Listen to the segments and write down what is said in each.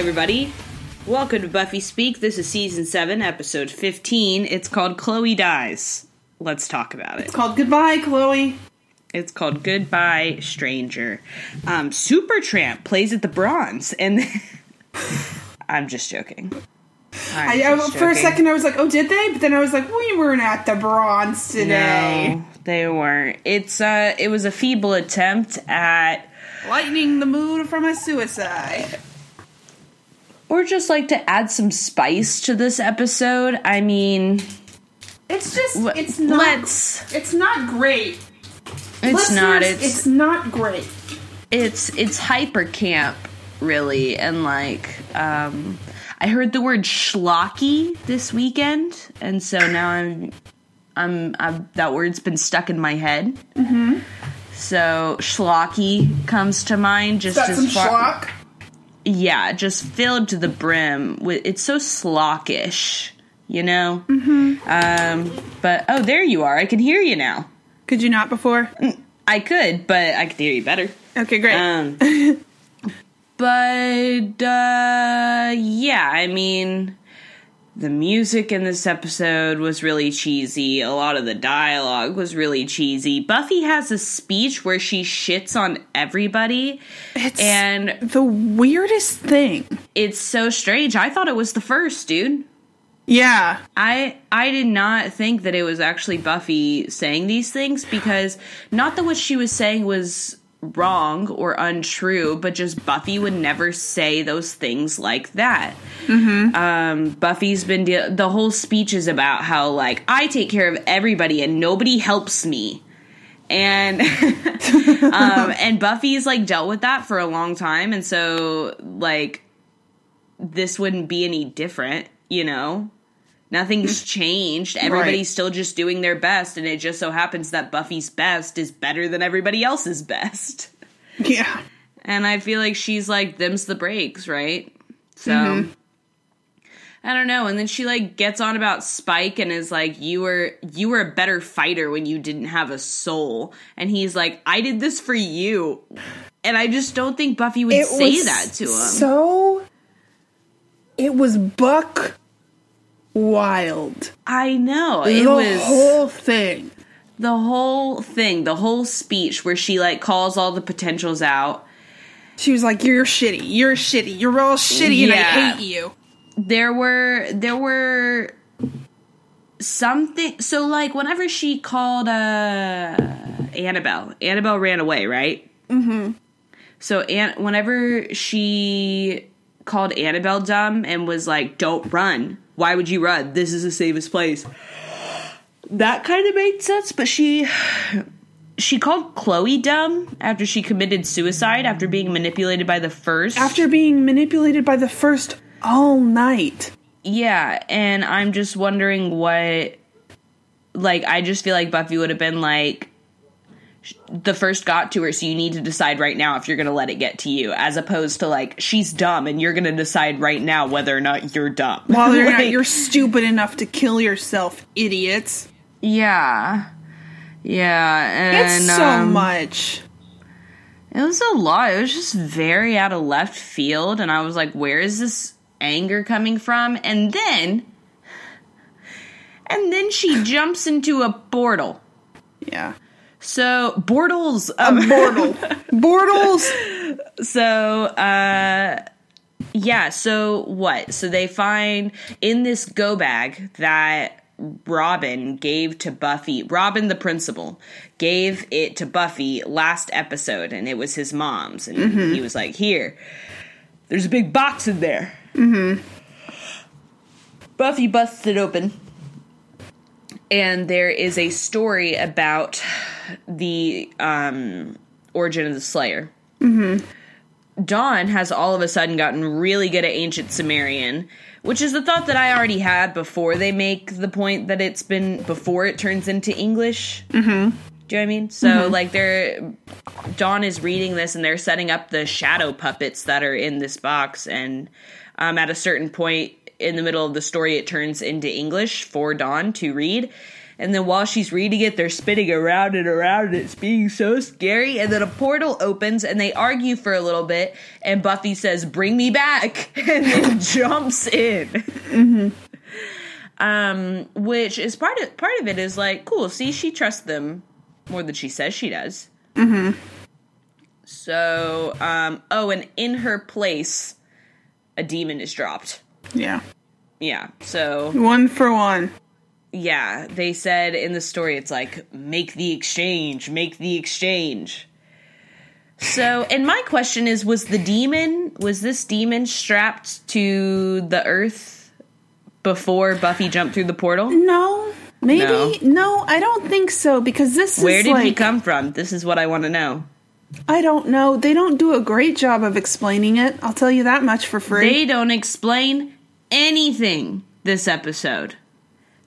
Everybody. Welcome to Buffy Speak. This is season 7, episode 15. It's called Chloe Dies. Let's talk about it. It's called Goodbye, Chloe. It's called Goodbye, Stranger. Um, Supertramp plays at the Bronze, and I'm just joking. I'm I, I- just for a second, I was like, "Oh, did they?" But then I was like, "We weren't at the bronze today." No, they weren't. It's uh, it was a feeble attempt at, Lightening the mood from a suicide. Or just like to add some spice to this episode. I mean, It's just, it's not. let's- It's not great. it's not. It's it's not great. it's it's hyper camp really and like um i heard the word schlocky this weekend and so now i'm i'm I've, that word's been stuck in my head mm-hmm. so schlocky comes to mind just as some far schlock. Yeah just filled to the brim with it's so slockish you know mm-hmm. um but oh there you are i can hear you now Could you not before? i could but i could hear you better Okay, great. Um, but uh, yeah, I mean, the music in this episode was really cheesy. A lot of the dialogue was really cheesy. Buffy has a speech where she shits on everybody, it's and the weirdest thing. it's so strange. I thought it was the first, dude. Yeah, I I did not think that it was actually Buffy saying these things because not that what she was saying was wrong or untrue, but just Buffy would never say those things like that. Um, Buffy's been de- the whole speech is about how like I take care of everybody and nobody helps me. And um, and Buffy's like dealt with that for a long time, and so like this wouldn't be any different, you know? Nothing's changed. Everybody's Right. still just doing their best, and it just so happens that Buffy's best is better than everybody else's best. yeah. And I feel like she's like, them's the breaks, right? So. Mm-hmm. I don't know. And then she like gets on about Spike and is like, "You were you were a better fighter when you didn't have a soul." And he's like, "I did this for you." And I just don't think Buffy would say that to him. So it was Buck Wild. I know. It the was whole thing. the whole thing, the whole speech where she like calls all the potentials out. She was like, "You're shitty. You're shitty. You're all shitty, and I hate you." There were there were something so like whenever she called uh Annabelle, Annabelle ran away, right? Mm-hmm. So An- whenever she called Annabelle dumb and was like, Don't run. Why would you run? This is the safest place. That kind of made sense, but she she called Chloe dumb after she committed suicide after being manipulated by the first. After being manipulated by the first all night. Yeah, and I'm just wondering what like I just feel like Buffy would have been like the first got to her so you need to decide right now if you're going to let it get to you as opposed to like she's dumb and you're going to decide right now whether or not you're dumb. While you're not, you're stupid enough to kill yourself, idiots. Yeah. Yeah, and It's so um, much. It was a lot. It was just very out of left field, and I was like, "Where is this anger coming from?" And then, and then she jumps into a portal. Yeah. So Bortles, A um, Bortle. Bortles. so uh, yeah. So what? So they find in this go bag that Robin gave to Buffy. Robin, the principal, gave it to Buffy last episode, and it was his mom's, and he was like, "Here, there's a big box in there." Mm-hmm. Buffy busts it open, and there is a story about the um, origin of the Slayer. Dawn has all of a sudden gotten really good at ancient Sumerian, which is the thought that I already had before they make the point that it's been before it turns into English. Mm-hmm. Do you know what I mean? So like they're Dawn is reading this and they're setting up the shadow puppets that are in this box, and um, at a certain point in the middle of the story, it turns into English for Dawn to read. And then while she's reading it, they're spinning around and around, and it's being so scary. And then a portal opens, and they argue for a little bit. And Buffy says, "Bring me back," and then jumps in. Mm-hmm. Um, which is part of part of it is like cool. See, she trusts them more than she says she does. Mm-hmm. So, um, oh, and in her place, a demon is dropped. Yeah. Yeah. So One for one. yeah, they said in the story it's like make the exchange, make the exchange. So, and my question is was the demon was this demon strapped to the earth before Buffy jumped through the portal? No. Maybe no. I don't think so because this Where did like he come from? This is what I want to know. I don't know. They don't do a great job of explaining it. I'll tell you that much for free. They don't explain anything this episode.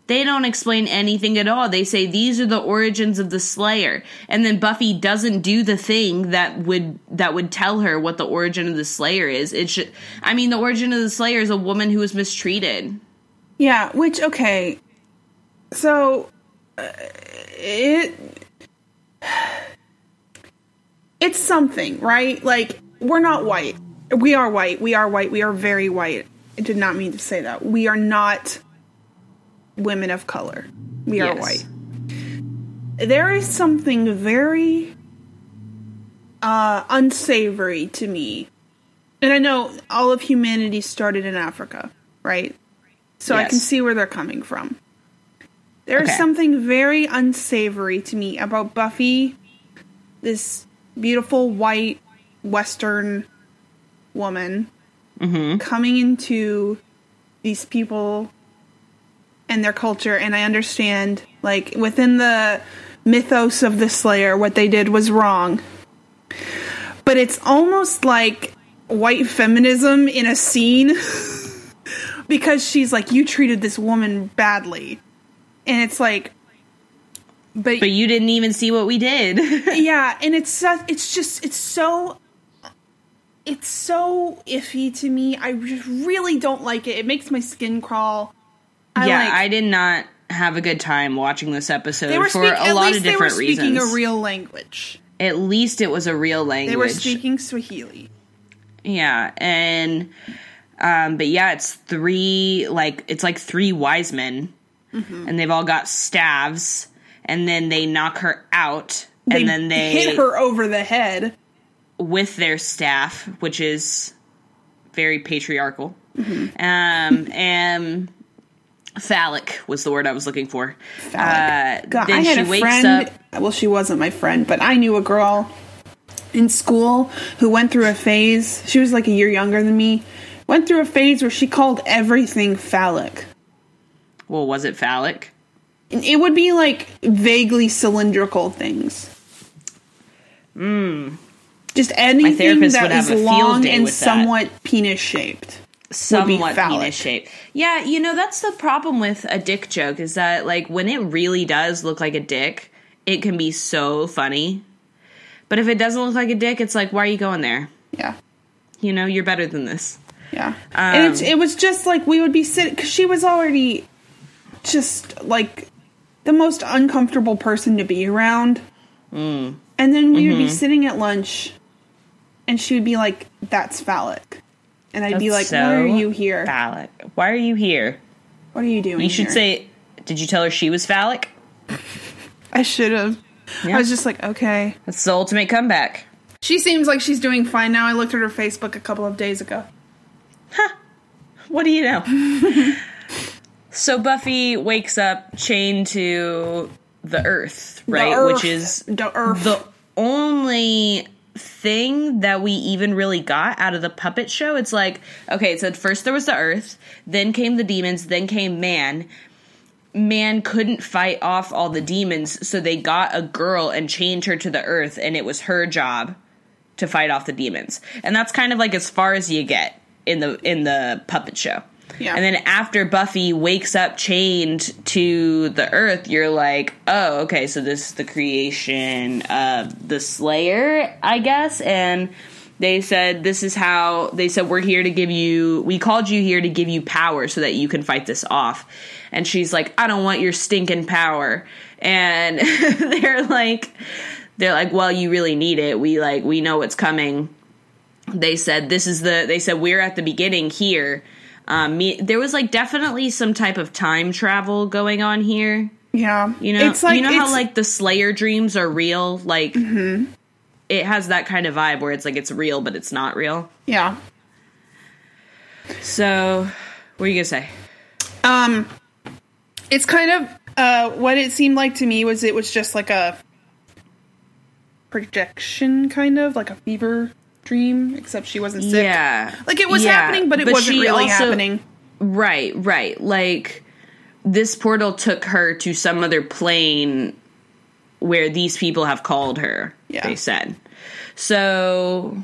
They don't explain anything at all. They say these are the origins of the Slayer, and then Buffy doesn't do the thing that would that would tell her what the origin of the Slayer is. It should. I mean, the origin of the Slayer is a woman who was mistreated. Yeah, which okay. So uh, it it's something, right? Like we're not white. We are white. We are white. We are very white. I did not mean to say that. We are not women of color. We are Yes. white. There is something very uh unsavory to me. And I know all of humanity started in Africa, right? So I can see where they're coming from. There's Okay. something very unsavory to me about Buffy, this beautiful white Western woman Mm-hmm. coming into these people and their culture. And I understand, like, within the mythos of the Slayer, what they did was wrong. But it's almost like white feminism in a scene because she's like, You treated this woman badly. And it's like, but, But you didn't even see what we did. yeah, and it's it's just it's so it's so iffy to me. I just really don't like it. It makes my skin crawl. I yeah, like, I did not have a good time watching this episode they were for speak- a lot of they were speaking reasons. a real language. At least it was a real language. They were speaking Swahili. Yeah, and um but yeah, it's three like it's like three wise men Mm-hmm. and they've all got staves and then they knock her out They and then they hit her over the head. With their staff, which is very patriarchal. Mm-hmm. Um and phallic was the word I was looking for. Phallic. Uh, God, then I had she a wakes friend. up Well, she wasn't my friend, but I knew a girl in school who went through a phase. She was like a year younger than me. Went through a phase where she called everything phallic. well, was it phallic? It would be like vaguely cylindrical things. Just anything therapist that would have is long and with that. somewhat penis shaped. somewhat penis shape. Yeah, you know that's the problem with a dick joke is that like when it really does look like a dick, it can be so funny. But if it doesn't look like a dick, it's like why are you going there? Yeah. You know, you're better than this. Yeah. and Um, it, it was just like we would be sitting because she was already just like the most uncomfortable person to be around. Mm. And then we would Mm-hmm. be sitting at lunch and she would be like, that's phallic. And I'd be like, That's why are you here? Phallic. Why are you here? What are you doing You should here?" say did you tell her she was phallic? I should have. Yeah. I was just like, okay. That's the ultimate comeback. She seems like she's doing fine now. I looked at her Facebook a couple of days ago. What do you know? so Buffy wakes up chained to the earth, right? The Which is the earth. the only thing that we even really got out of the puppet show. It's like, okay, said first there was the earth, then came the demons, then came man. Man couldn't fight off all the demons, so they got a girl and chained her to the earth, and it was her job to fight off the demons. And that's kind of like as far as you get in the in the puppet show. Yeah. And then after Buffy wakes up chained to the earth, you're like, oh, okay, so this is the creation of the Slayer, I guess. And they said this is how they said we're here to give you we called you here to give you power so that you can fight this off. And she's like i don't want your stinking power. And they're like they're like well you really need it. We like we know what's coming. They said this is the they said we're at the beginning here um me, there was like definitely some type of time travel going on here Yeah. you know it's like you know how like the slayer dreams are real like Mm-hmm. it has that kind of vibe where it's like it's real but it's not real yeah. so what are you gonna say Um, it's kind of uh, what it seemed like to me was it was just like a projection, kind of like a fever dream, except she wasn't sick. yeah like it was Yeah, happening, but it wasn't she really also- happening. Right, right. Like this portal took her to some other plane where these people have called her. Yeah. They said. So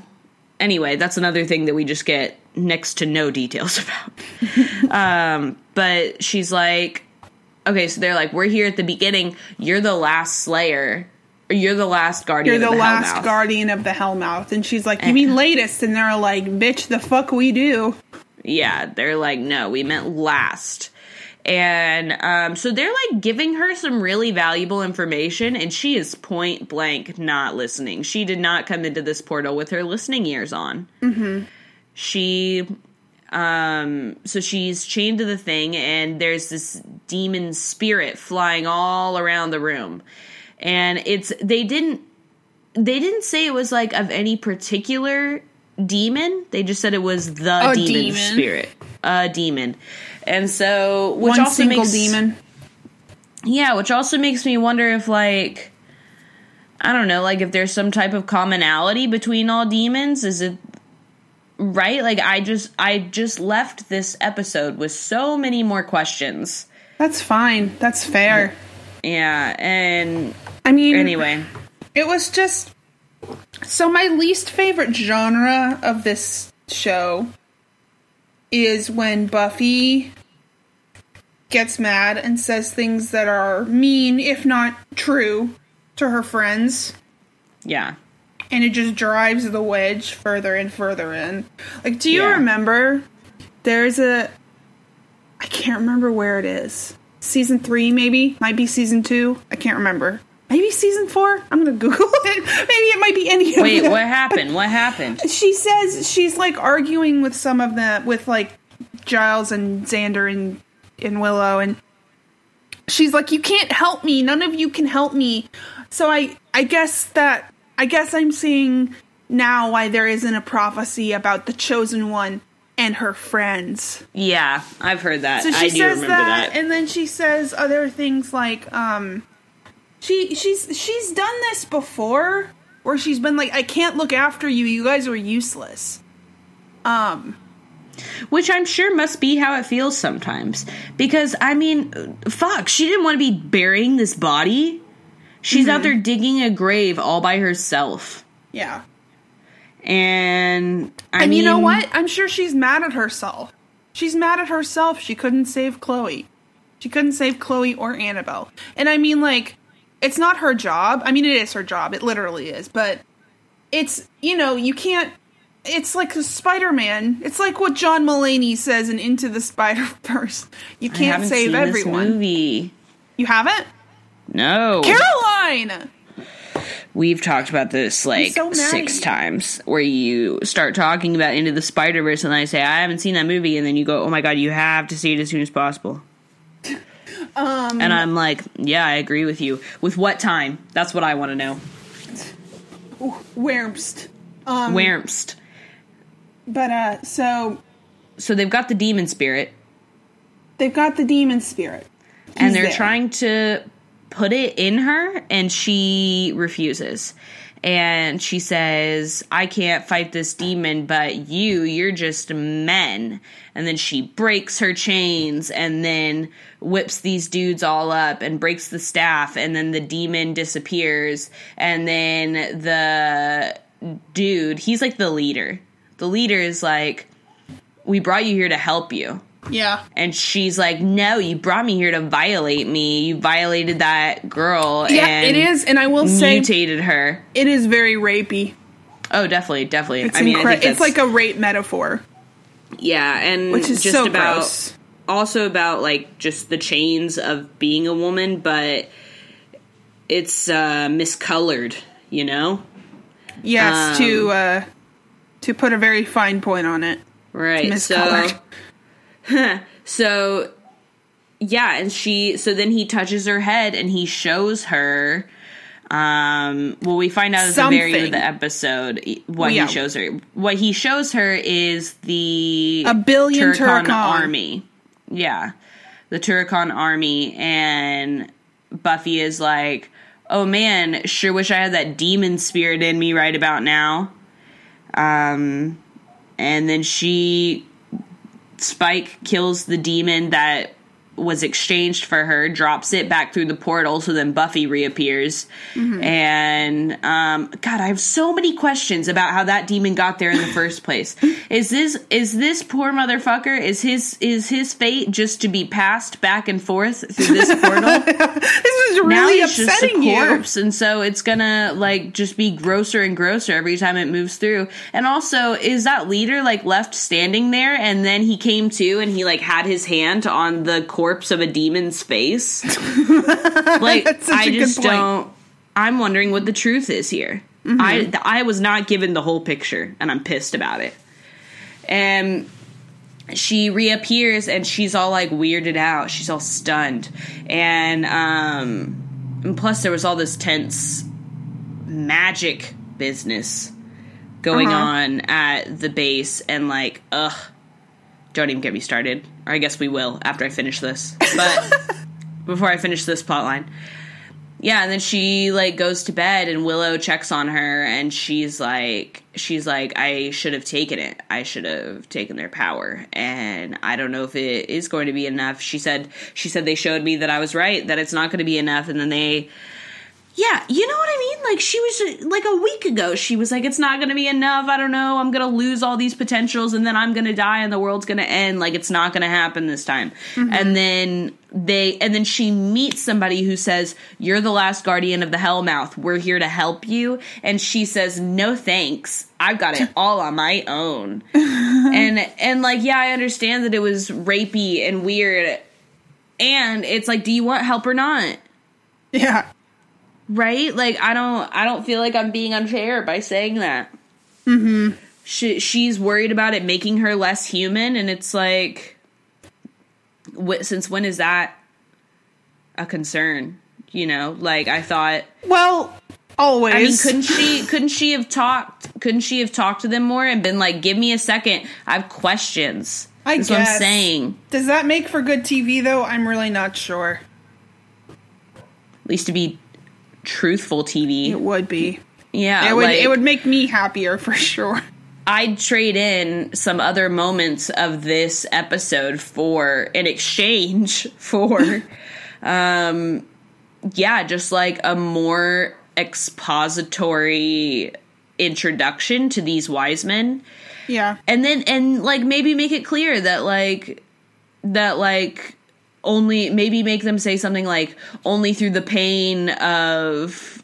anyway, that's another thing that we just get next to no details about. um, but she's like, okay, so they're like, we're here at the beginning. You're the last Slayer. You're the last guardian. You're the, of the last Hellmouth. guardian of the Hellmouth, and she's like, "You mean latest?" And they're like, "Bitch, the fuck we do." Yeah, they're like, no, we meant last. And um, so they're like giving her some really valuable information, and she is point blank not listening. She did not come into this portal with her listening ears on. Mm-hmm. She, um, so she's chained to the thing, and there's this demon spirit flying all around the room. And it's, they didn't, they didn't say it was like of any particular demon. They just said it was the demon, demon. spirit, a demon. And so, which One also single makes demon. yeah, which also makes me wonder if like I don't know, like if there's some type of commonality between all demons. Is it right? Like I just I just left this episode with so many more questions. That's fine. That's fair. Yeah, and I mean, anyway. It was just so my least favorite genre of this show is when Buffy gets mad and says things that are mean, if not true, to her friends. Yeah. And it just drives the wedge further and further in. Like, do you Yeah. remember there's a. I can't remember where it is. Season three, maybe? Might be season two. I can't remember. Maybe season four? I'm gonna Google it. Maybe it might be any of Wait, what happened? What happened? She says she's like arguing with some of them, with like Giles and Xander and, and Willow, and she's like, "You can't help me. None of you can help me." So I, I guess that I guess I'm seeing now why there isn't a prophecy about the chosen one and her friends. Yeah, I've heard that. So she I do says remember that, that. and then she says other things like, um, she she's she's done this before, where she's been like, "I can't look after you. You guys are useless." Um, Which I'm sure must be how it feels sometimes. Because, I mean, fuck, she didn't want to be burying this body. She's Mm-hmm. out there digging a grave all by herself. yeah. And I and mean, you know what? I'm sure she's mad at herself. She's mad at herself. She couldn't save Chloe. She couldn't save Chloe or Annabelle. And I mean, like, it's not her job. I mean, it is her job. It literally is. But it's, you know, you can't. It's like Spider Man. It's like what John Mulaney says in Into the Spider Verse. You can't haven't save seen this everyone. movie. You haven't? No, Caroline! We've talked about this like so six times. Where you start talking about Into the Spider Verse, and I say I haven't seen that movie, and then you go, "Oh my god, you have to see it as soon as possible." Um, And I'm like, "Yeah, I agree with you." With what time? That's what I want to know. Wurmst. Um, Whermst. but, uh, so So they've got the demon spirit. they've got the demon spirit. and they're there. trying to put it in her and she refuses. And she says i can't fight this demon but you you're just men. And then she breaks her chains and then whips these dudes all up and breaks the staff. And then the demon disappears. And then the dude he's like the leader. The leader is like we brought you here to help you Yeah. and she's like, "No, you brought me here to violate me. You violated that girl Yeah, and it is, and I will say mutated her." it is very rapey. Oh, definitely, definitely. It's I mean, incre- think it's like a rape metaphor, yeah, and which is just so about gross. also about like just the chains of being a woman, but it's uh, miscolored. You know, Yes, Um, to uh, to put a very fine point on it. right? Miscolored. So, so yeah, and she. So then he touches her head, and he shows her. Um. Well, we find out at the very end of the episode what Yeah. he shows her. What he shows her is the A billion Turok-Han. army. Yeah, the Turok-Han army, and Buffy is like, "Oh man, sure wish I had that demon spirit in me right about now." Um, and then she Spike kills the demon that was exchanged for her, drops it back through the portal, so then Buffy reappears. And um, God, I have so many questions about how that demon got there in the first place. Is this is this poor motherfucker? Is his is his fate just to be passed back and forth through this portal? This is now really he's just a upsetting you. corpse, and so it's gonna like just be grosser and grosser every time it moves through. And also, is that leader like left standing there, and then he came to, and he like had his hand on the corpse of a demon's face? like, I just. Mm-hmm. don't. I'm wondering what the truth is here. I th- I was not given the whole picture, and I'm pissed about it. And she reappears and she's all like weirded out. She's all stunned. And um and plus there was all this tense magic business going Uh-huh. on at the base and like ugh don't even get me started. Or I guess we will after I finish this. But before I finish this plot line. Yeah, and then she like goes to bed and Willow checks on her and she's like she's like I should have taken it. I should have taken their power and I don't know if it is going to be enough. She said she said they showed me that I was right that it's not going to be enough and then they yeah, you know what I mean? Like she was like a week ago she was like it's not going to be enough. I don't know. I'm going to lose all these potentials and then I'm going to die and the world's going to end. Like it's not going to happen this time. Mm-hmm. And then they and then she meets somebody who says, "You're the last guardian of the Hellmouth. We're here to help you." And she says, "No thanks. I've got it all on my own." and and like, yeah, I understand that it was rapey and weird. And it's like, do you want help or not? Yeah. Right like i don't i don't feel like i'm being unfair by saying that mm-hmm. she, she's worried about it making her less human and it's like wh- since when is that a concern you know like i thought Well, always. i mean couldn't she couldn't she have talked couldn't she have talked to them more and been like give me a second i have questions I that's what i'm guess. saying Does that make for good TV though? I'm really not sure. at least to be truthful tv It would be. yeah It would. like- it would make me happier for sure. I'd trade in some other moments of this episode for in exchange for um yeah, just like a more expository introduction to these wise men Yeah. and then and like maybe make it clear that like that like only maybe make them say something like only through the pain of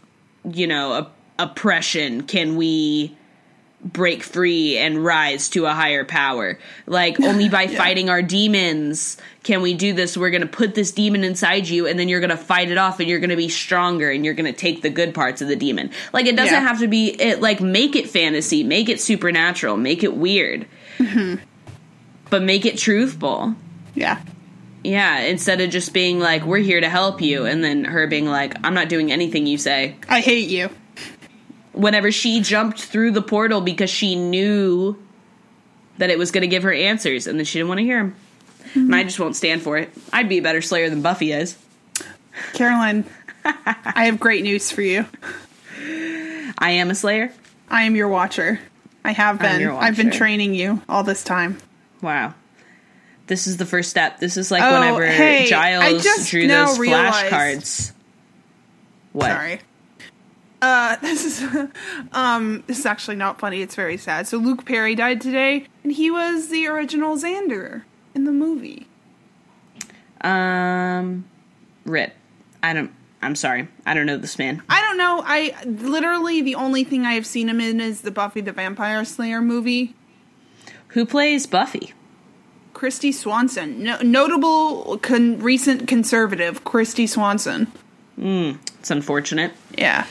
you know op- oppression can we break free and rise to a higher power. Like only by fighting our demons can we do this. We're going to put this demon inside you and then you're going to fight it off and you're going to be stronger and you're going to take the good parts of the demon. Like it doesn't Yeah. have to be it like make it fantasy make it supernatural make it weird. Mm-hmm. But make it truthful. Yeah. Yeah instead of just being like we're here to help you and then her being like i'm not doing anything you say I hate you. whenever she jumped through the portal because she knew that it was going to give her answers and then she didn't want to hear them and i just won't stand for it i'd be a better slayer than buffy is Carolyn, I have great news for you. i am a slayer I am your watcher. I have been. I've been training you all this time. wow this is the first step this is like Oh, whenever hey, giles drew those flashcards what Sorry. Uh, this is um, this is actually not funny. It's very sad. So Luke Perry died today, and he was the original Xander in the movie. um rip i don't i'm sorry i don't know this man I don't know. I literally the only thing I have seen him in is the Buffy the Vampire Slayer movie. Who plays Buffy? Kristy Swanson, no, notable con- recent conservative, Kristy Swanson. Hmm, it's unfortunate. Yeah.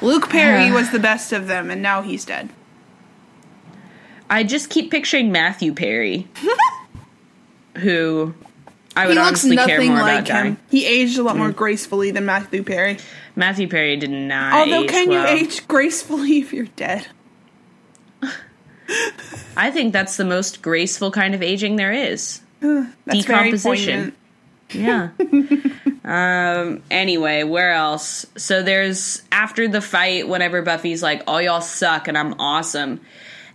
Luke Perry was the best of them, and now he's dead. I just keep picturing Matthew Perry, who I would He looks honestly care nothing more like about dying. him. He aged a lot more mm. gracefully than Matthew Perry. Matthew Perry did not. Although, age can well. you age gracefully if you're dead? I think that's the most graceful kind of aging there is. That's Decomposition. Yeah. um. Anyway, where else? So there's after the fight, whenever Buffy's like, "All y'all suck and I'm awesome,"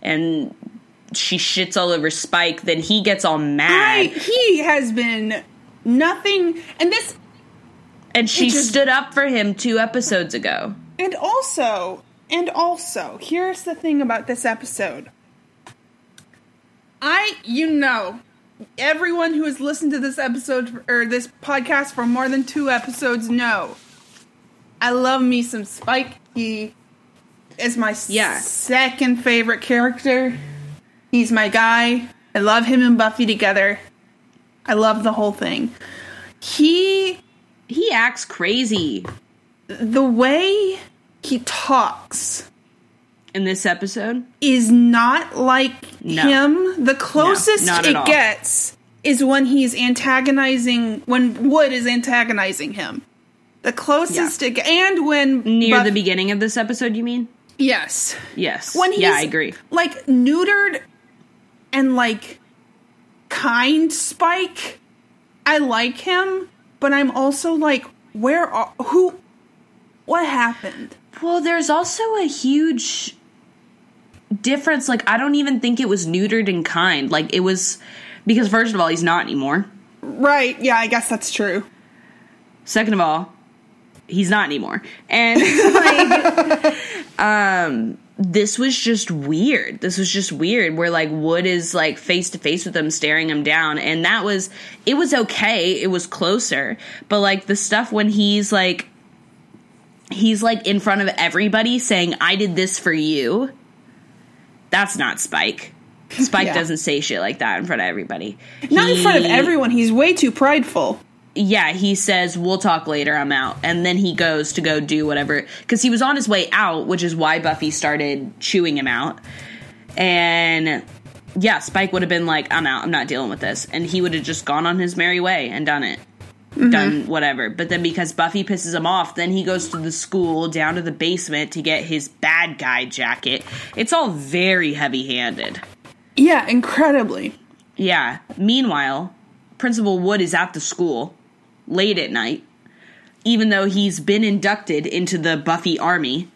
and she shits all over Spike, then he gets all I, mad, he has been nothing, and this, and she just- stood up for him two episodes ago. and also, and also, here's the thing about this episode. I, you know, everyone who has listened to this episode or this podcast for more than two episodes know. I love me some Spike. He is my Yeah. second favorite character. He's my guy. I love him and Buffy together. I love the whole thing. He He acts crazy the way he talks in this episode. is not like No. him. The closest not at it all. gets is when he's antagonizing when Wood is antagonizing him. The closest it and when Near Buff- the beginning of this episode, you mean? yes Yes. when he's yeah, I agree. like neutered and like kind Spike. I like him, but I'm also like, where are who? What happened? Well, there's also a huge difference. Like, I don't even think it was neutered and kind. Like, it was because, first of all, he's not anymore. Right? Yeah, I guess that's true. Second of all, he's not anymore. And, like, um, this was just weird. This was just weird where, like, Wood is, like, face to face with him, staring him down. And that was, it was okay. It was closer. But, like, the stuff when he's, like, he's like in front of everybody saying, I did this for you. That's not Spike. Spike Yeah. doesn't say shit like that in front of everybody. Not in front of everyone. He's way too prideful. Yeah, he says, We'll talk later, I'm out. And then he goes to go do whatever. Because he was on his way out, which is why Buffy started chewing him out. And yeah, Spike would have been like, I'm out, I'm not dealing with this. And he would have just gone on his merry way and done it. Done whatever. But then because Buffy pisses him off, then he goes to the school down to the basement to get his bad guy jacket. It's all very heavy handed. Yeah, incredibly. Yeah. Meanwhile, Principal Wood is at the school late at night, even though he's been inducted into the Buffy army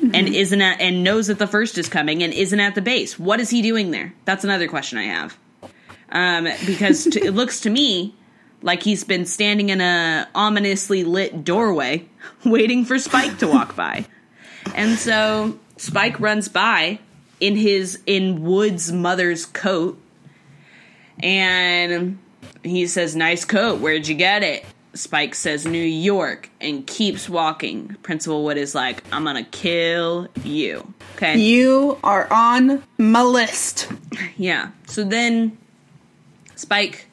and isn't at and knows that the first is coming and isn't at the base. What is he doing there? That's another question I have. Um, because to, it looks to me like he's been standing in a ominously lit doorway waiting for Spike to walk by. And so Spike runs by in his in Wood's mother's coat and he says, Nice coat, where'd you get it? Spike says, New York, and keeps walking. Principal Wood is like, I'm gonna kill you. Okay. You are on my list. Yeah. So then Spike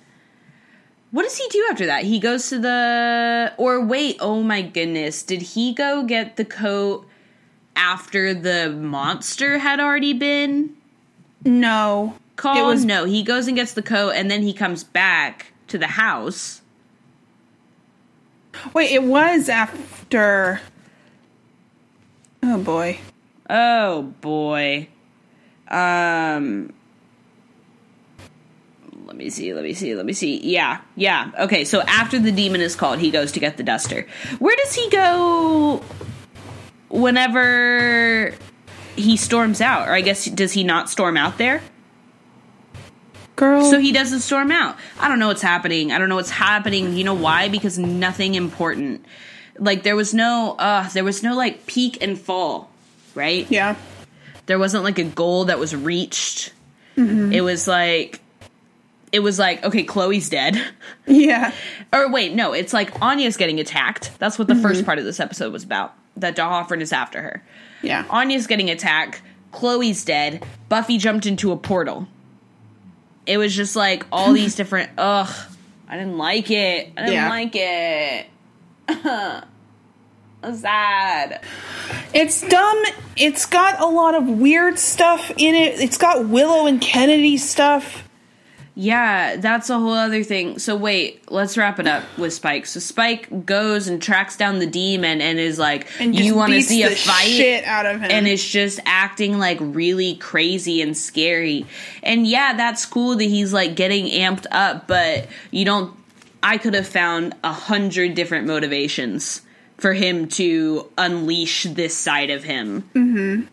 what does he do after that? He goes to the or wait, oh my goodness. Did he go get the coat after the monster had already been No. It was- no, he goes and gets the coat and then he comes back to the house. Wait, it was after. Oh boy. Oh boy. Um let me see, let me see, let me see. Yeah, yeah. Okay, so after the demon is called, he goes to get the duster. Where does he go whenever he storms out? Or I guess does he not storm out there? Girl. So he doesn't storm out. I don't know what's happening. I don't know what's happening. You know why? Because nothing important. Like there was no uh there was no like peak and fall, right? yeah. there wasn't like a goal that was reached. It was like it was like, okay, Chloe's dead. Yeah. or wait, no, it's like Anya's getting attacked. That's what the first mm-hmm. part of this episode was about. That D'Hoffryn is after her. Yeah. Anya's getting attacked. Chloe's dead. Buffy jumped into a portal. It was just like all these different. Ugh, I didn't like it. I didn't Yeah. like it. Sad. It's dumb. It's got a lot of weird stuff in it. It's got Willow and Kennedy stuff. Yeah, that's a whole other thing. So wait, let's wrap it up with Spike. So Spike goes and tracks down the demon and is like, And "You want to see a fight?" out of him. and it's just acting like really crazy and scary. And yeah, that's cool that he's like getting amped up, but you don't. I could have found a hundred different motivations for him to unleash this side of him. Mm-hmm.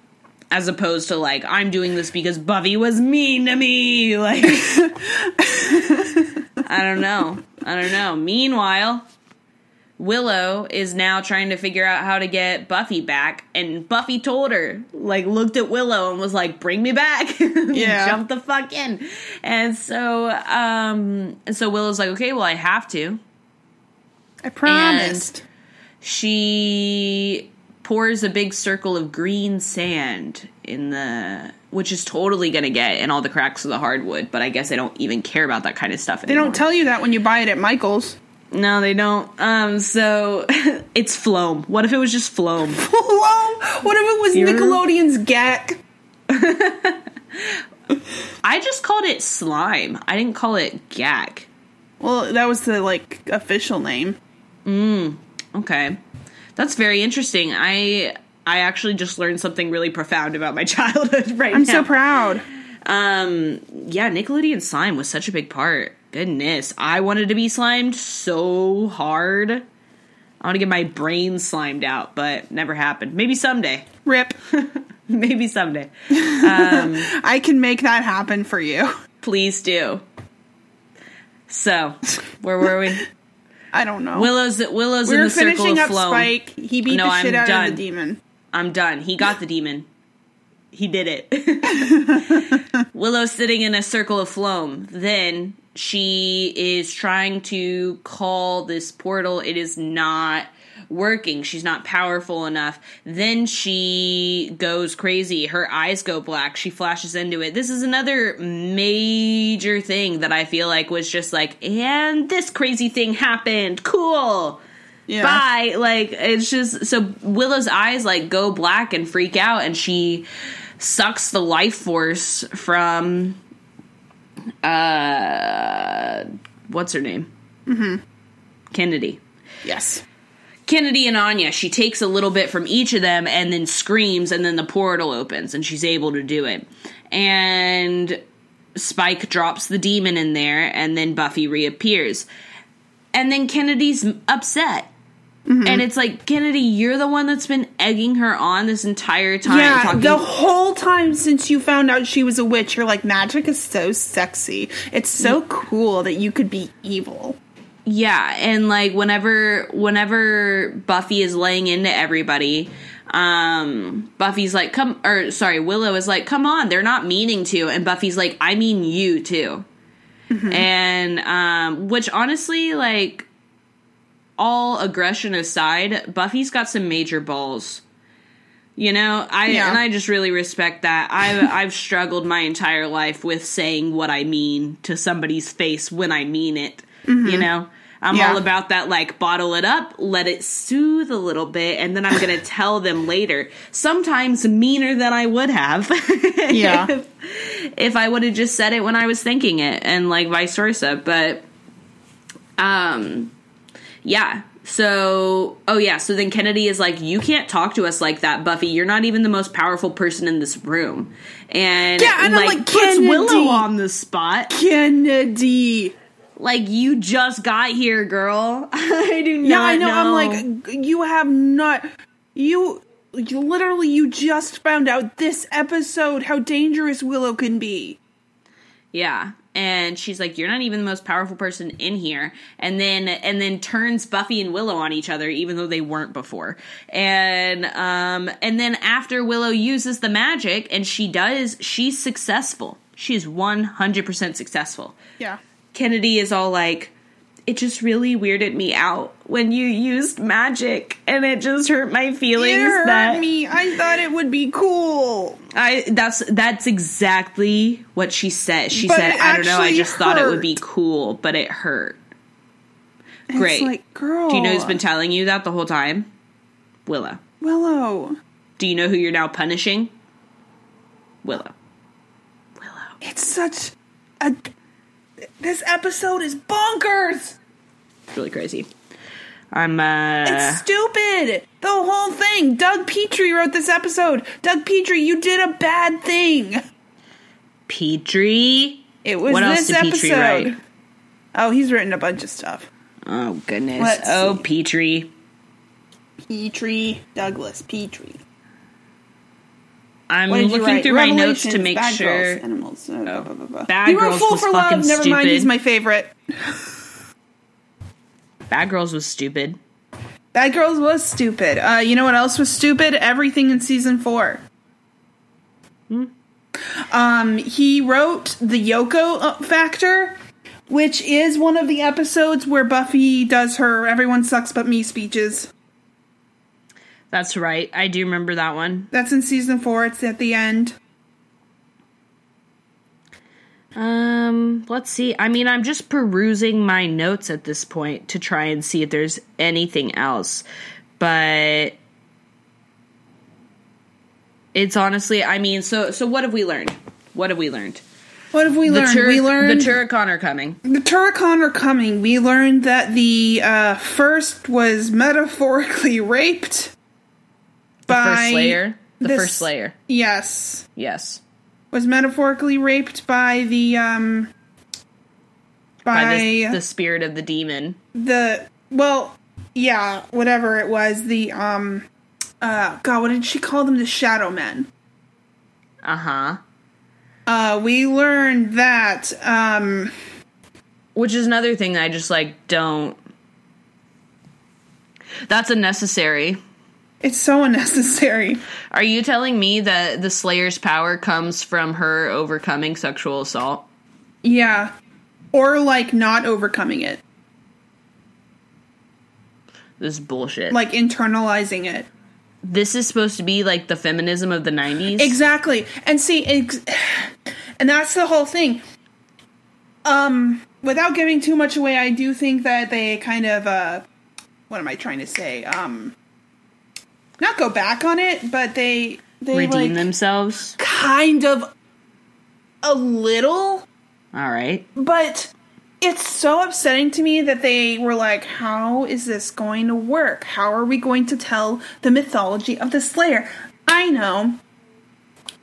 As opposed to like, I'm doing this because Buffy was mean to me. Like, I don't know. I don't know. Meanwhile, Willow is now trying to figure out how to get Buffy back, and Buffy told her, like, looked at Willow and was like, "Bring me back, Yeah. jump the fuck in." And so, um, and so Willow's like, "Okay, well, I have to." I promised. She pours a big circle of green sand in the, which is totally gonna get in all the cracks of the hardwood. But I guess I don't even care about that kind of stuff. they don't tell you that when you buy it at Michael's. No, they don't. Um, so it's Floam. What if it was just Floam? Whoa! What if it was You're- Nickelodeon's Gak? I just called it slime. I didn't call it Gak. Well, that was the like official name. Okay. That's very interesting. I I actually just learned something really profound about my childhood right I'm now. so proud. Um yeah, Nickelodeon slime was such a big part. Goodness. I wanted to be slimed so hard. I want to get my brain slimed out, but never happened. Maybe someday. Rip. Maybe someday. I can make that happen for you. Please do. So, where were we? I don't know. Willow's Willow's we in were the circle finishing of up flow. Spike. He beat No, the I'm shit out done. of the demon. I'm done. He got the demon. He did it. Willow's sitting in a circle of Floam. Then she is trying to call this portal. It is not working. She's not powerful enough. Then she goes crazy. Her eyes go black. She flashes into it. This is another major thing that I feel like was just like, and this crazy thing happened. Cool Yeah. bye like it's just so willow's eyes like go black and freak out and she sucks the life force from uh what's her name mm-hmm. kennedy Yes. Kennedy and anya she takes a little bit from each of them and then screams and then the portal opens and she's able to do it and spike drops the demon in there and then buffy reappears and then kennedy's upset Mm-hmm. And it's like, Kennedy, you're the one that's been egging her on this entire time. Yeah, talking- the whole time since you found out she was a witch, you're like, magic is so sexy. It's so cool that you could be evil. Yeah, and like whenever whenever Buffy is laying into everybody, um, Buffy's like, come or sorry, Willow is like, come on, they're not meaning to, and Buffy's like, I mean you too. And um, which honestly, like all aggression aside, Buffy's got some major balls. You know, I Yeah. and I just really respect that. I've I've struggled my entire life with saying what I mean to somebody's face when I mean it. You know, I'm Yeah. all about that. Like bottle it up, let it soothe a little bit, and then I'm gonna tell them later. Sometimes meaner than I would have. Yeah. if, if I would have just said it when I was thinking it, and like vice versa. But, um, yeah. So, oh yeah. So then Kennedy is like, "You can't talk to us like that, Buffy. You're not even the most powerful person in this room." And Yeah, and I'm like, puts Kennedy. Willow on the spot. Kennedy. Like you just got here, girl. I do not. Yeah, I know. know. I'm like, you have not. You, you literally, you just found out this episode how dangerous Willow can be. Yeah. And she's like, You're not even the most powerful person in here. And then and then turns Buffy and Willow on each other, even though they weren't before. And um and then after Willow uses the magic and she does, she's successful. She's 100% successful. Yeah. Kennedy is all like, it just really weirded me out when you used magic and it just hurt my feelings It hurt that me. I thought it would be cool. I that's that's exactly what she said. She But said, "I don't know. I just thought it would be cool, but it hurt." And Great. It's like, girl. Do you know who's been telling you that the whole time? Willow. Willow? Do you know who you're now punishing? Willow. Willow. It's such a. This episode is bonkers. It's really crazy. I'm uh It's stupid. The whole thing. Doug Petrie wrote this episode. Doug Petrie, you did a bad thing. Petrie. It was What this else did Petrie episode. write? Oh, he's written a bunch of stuff. Oh goodness. Let's oh see. Petrie. Petrie, Douglas Petrie. I'm you looking through my notes to make Bad sure. Girls, animals. uh, blah, blah, blah, blah. Bad wrote Girls was for fucking Love. Never mind, he's my favorite. Bad Girls was stupid. Bad Girls was stupid. Uh, you know what else was stupid? Everything in season four. Um, he wrote the Yoko uh, Factor, which is one of the episodes where Buffy does her "Everyone sucks but me" speeches. That's right. I do remember that one. That's in season four. It's at the end. Um, let's see. I mean, I'm just perusing my notes at this point to try and see if there's anything else. But it's honestly, I mean, so so what have we learned? What have we learned? What have we learned? Tur- we learned the Turok-Han are coming. The Turok-Han are coming. We learned that the uh, first was metaphorically raped The by first Slayer. The this- first Slayer. Yes, Yes. was metaphorically raped by the um by, By the, the spirit of the demon. the well, yeah, whatever it was. The um, uh, God, what did she call them? The Shadow Men. Uh huh. Uh, we learned that um, Which is another thing I just like don't. That's unnecessary. It's so unnecessary. Are you telling me that the Slayer's power comes from her overcoming sexual assault? Yeah, or like not overcoming it, This is bullshit. like internalizing it. this is supposed to be like the feminism of the 90s. Exactly. And see, ex- and that's the whole thing. Um, without giving too much away, I do think that they kind of, uh, what am I trying to say? Um, not go back on it, but they, they Redeem like, themselves. kind of a little, All right. but it's so upsetting to me that they were like, how is this going to work? How are we going to tell the mythology of the Slayer? I know.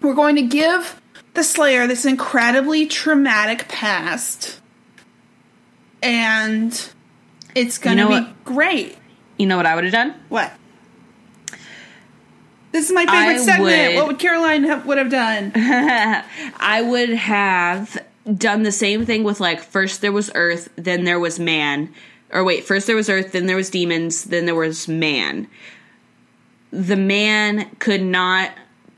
We're going to give the Slayer this incredibly traumatic past. And it's going to You know be what? great. You know what I would have done? What? This is my favorite I segment. would- What would Caroline have, would have done? I would have done the same thing with like first there was earth, then there was man. Or wait, first there was earth, then there was demons, then there was man. The man could not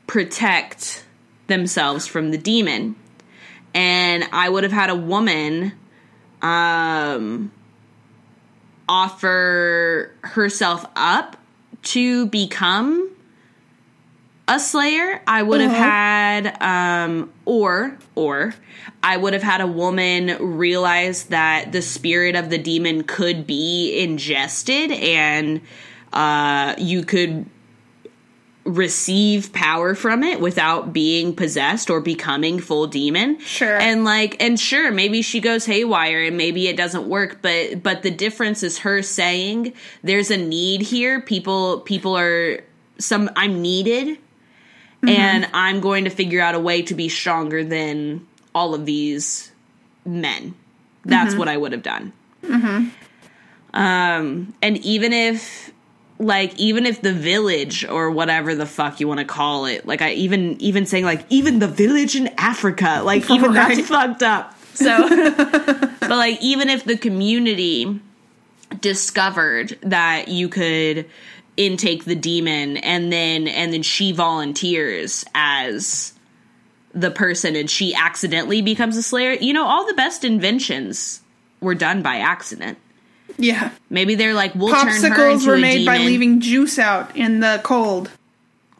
protect themselves from the demon. And I would have had a woman um offer herself up to become a slayer i would have Uh-huh. had um or or i would have had a woman realize that the spirit of the demon could be ingested and uh you could receive power from it without being possessed or becoming full demon Sure. and like and sure maybe she goes haywire and maybe it doesn't work but but the difference is her saying there's a need here people people are some i'm needed Mm-hmm. and i'm going to figure out a way to be stronger than all of these men. That's mm-hmm. what i would have done. Mm-hmm. Um and even if like even if the village or whatever the fuck you want to call it like i even even saying like even the village in africa like even that's fucked up. So but like even if the community discovered that you could intake the demon and then and then she volunteers as the person and she accidentally becomes a slayer. You know, all the best inventions were done by accident. Yeah. Maybe they're like, we'll turn her Popsicles were made by leaving juice out in the cold.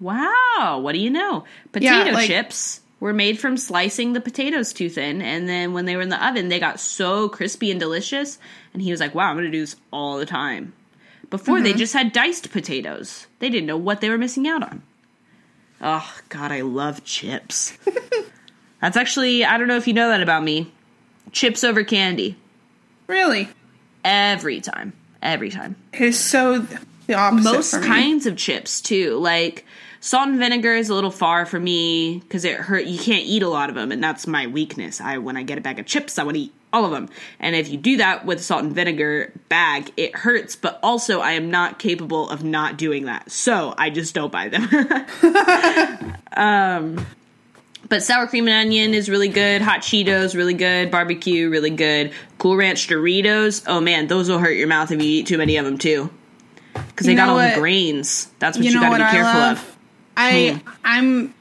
Wow, what do you know? Potato Yeah, like- chips were made from slicing the potatoes too thin, and then when they were in the oven, they got so crispy and delicious. And he was like, "Wow, I'm going to do this all the time." Before Mm-hmm. they just had diced potatoes. They didn't know what they were missing out on. Oh God, I love chips. That's actually I don't know if you know that about me. Chips over candy Really? every time, every time. It's so the opposite. most kinds of chips too like salt and vinegar is a little far for me because it hurt you can't eat a lot of them and that's my weakness i when i get a bag of chips i want to eat all of them and if you do that with a salt and vinegar bag it hurts but also i am not capable of not doing that so i just don't buy them um but sour cream and onion is really good hot cheetos really good barbecue really good cool ranch doritos oh man those will hurt your mouth if you eat too many of them too because they You got all what? the grains. That's what You you, know got to what be I careful love? of. I Hmm. I'm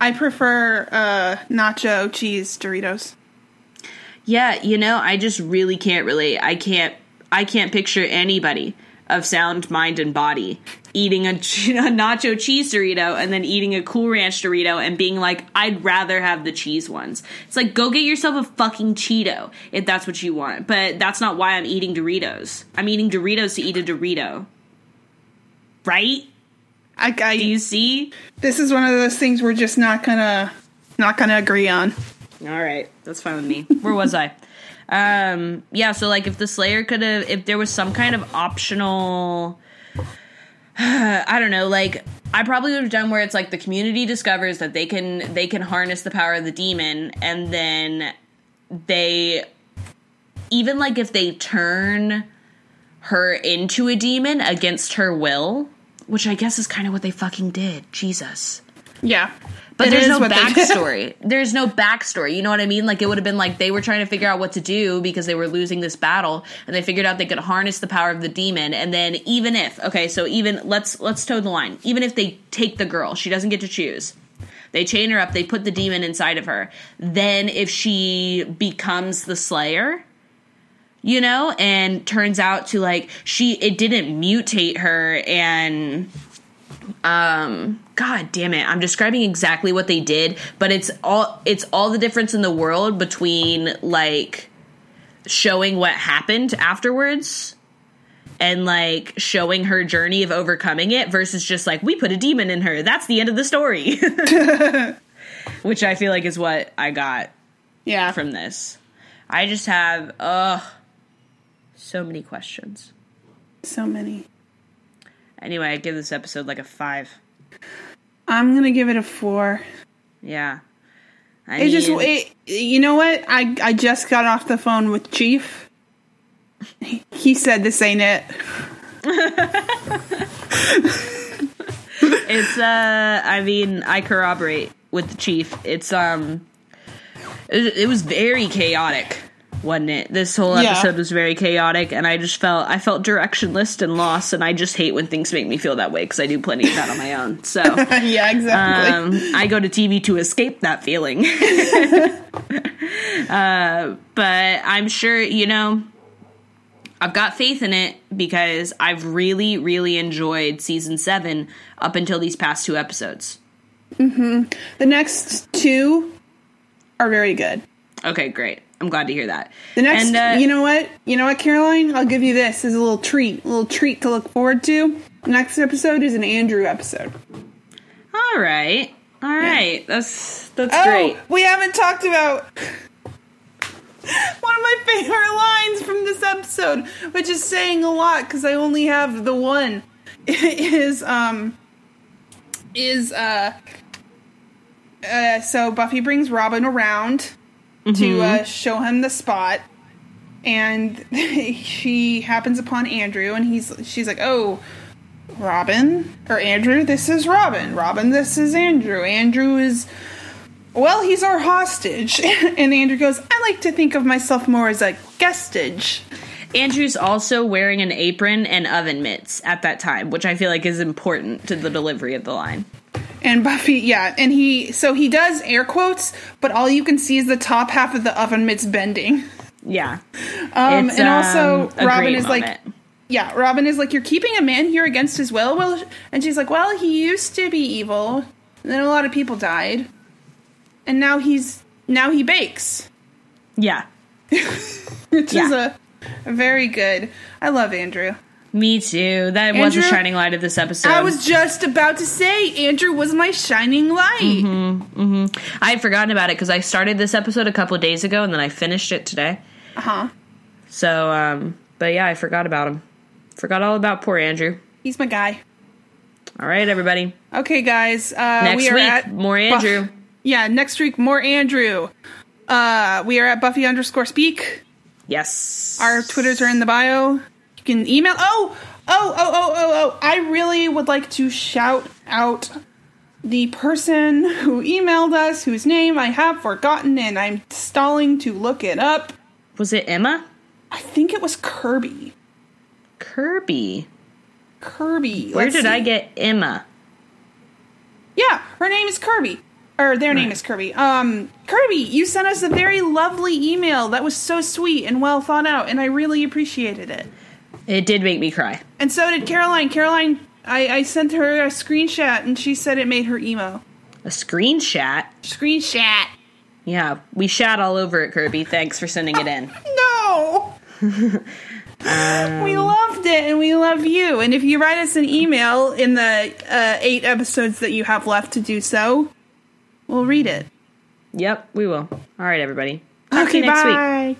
I prefer uh nacho cheese Doritos. Yeah, you know, I just really can't relate. I can't. I can't picture anybody of sound mind and body eating a, ch- a nacho cheese Dorito and then eating a Cool Ranch Dorito and being like, I'd rather have the cheese ones. It's like go get yourself a fucking Cheeto if that's what you want. But that's not why I'm eating Doritos. I'm eating Doritos to eat a Dorito. Right? I, I Do you see? this is one of those things we're just not gonna not gonna agree on. All right, that's fine with me. Where was I? Um, yeah, so like if the Slayer could have, if there was some kind of optional, I don't know, like I probably would have done where it's like the community discovers that they can they can harness the power of the demon, and then they even like if they turn her into a demon against her will, which I guess is kind of what they fucking did. Jesus. Yeah. But It there's no what they did. backstory. there's no backstory. You know what I mean? Like it would have been like they were trying to figure out what to do because they were losing this battle, and they figured out they could harness the power of the demon. And then even if okay, so even let's let's toe the line. Even if they take the girl, she doesn't get to choose. They chain her up. They put the demon inside of her. Then if she becomes the Slayer, you know, and turns out to like she it didn't mutate her and um god damn it. I'm describing exactly what they did but it's all it's all the difference in the world between like showing what happened afterwards and like showing her journey of overcoming it versus just like we put a demon in her. That's the end of the story. Which i feel like is what i got Yeah. from this. I just have ugh so many questions. So many. Anyway i give this episode like a five I'm gonna give it a four. yeah I It just mean- it, you know what? I I just got off the phone with Chief. He said this ain't it. it's uh i mean i corroborate with the chief it's um it, it was very chaotic wasn't it this whole Yeah. episode was very chaotic and i just felt i felt directionless and lost and i just hate when things make me feel that way because i do plenty of that on my own so yeah, exactly. um, I go to TV to escape that feeling. uh, but I'm sure, you know, I've got faith in it because I've really, really enjoyed season seven up until these past two episodes. the next two are very good. Okay, great. I'm glad to hear that. The next, And, uh, you know what? You know what, Caroline? I'll give you this as a little treat, a little treat to look forward to. The next episode is an Andrew episode. all right, all right. That's that's Oh, great. we haven't talked about one of my favorite lines from this episode, which is saying a lot because I only have the one. Is um is uh uh so Buffy brings Robin around to uh, show him the spot, and she happens upon Andrew, and he's she's like, oh. Robin or Andrew, this is Robin. Robin, this is Andrew. Andrew is well, he's our hostage. And Andrew goes, I like to think of myself more as a guestage. Andrew's also wearing an apron and oven mitts at that time, which I feel like is important to the delivery of the line. And Buffy, yeah, and he so he does air quotes, but all you can see is the top half of the oven mitts bending. Yeah. Um, It's, and also um, Robin is like, yeah, Robin is like, you're keeping a man here against his will. Well, and she's like, well, he used to be evil, and then a lot of people died, and now he's now he bakes, Yeah. which is a, a very good. I love Andrew. Me too. That was a Andrew, shining light of this episode. I was just about to say Andrew was my shining light. Mm-hmm. I had forgotten about it because I started this episode a couple of days ago and then I finished it today. Uh huh. So, um, but yeah, I forgot about him. Forgot all about poor Andrew. He's my guy. All right, everybody. Okay, guys. Uh, Next we are week, at more Buff- Andrew. yeah, next week more Andrew. Uh, we are at Buffy underscore speak. Yes. Our Twitters are in the bio. You can email. Oh, oh, oh, oh, oh, oh. I really would like to shout out the person who emailed us, whose name I have forgotten, and I'm stalling to look it up. Was it Emma? I think it was Kirby. Kirby. Kirby. Where Let's did I get Emma? Yeah, her name is Kirby. Or their name is Kirby. Um, Kirby, you sent us a very lovely email that was so sweet and well thought out, and I really appreciated it. It did make me cry. And so did Caroline. Caroline, I, I sent her a screenshot, and she said it made her emo. A screenshot. Screenshot. Yeah, we shat all over it, Kirby. Thanks for sending it in. No. we loved it, and we love you. And if you write us an email in the uh, eight episodes that you have left to do so, we'll read it. Yep, we will. All right, everybody. Talk to Okay, you next week. bye.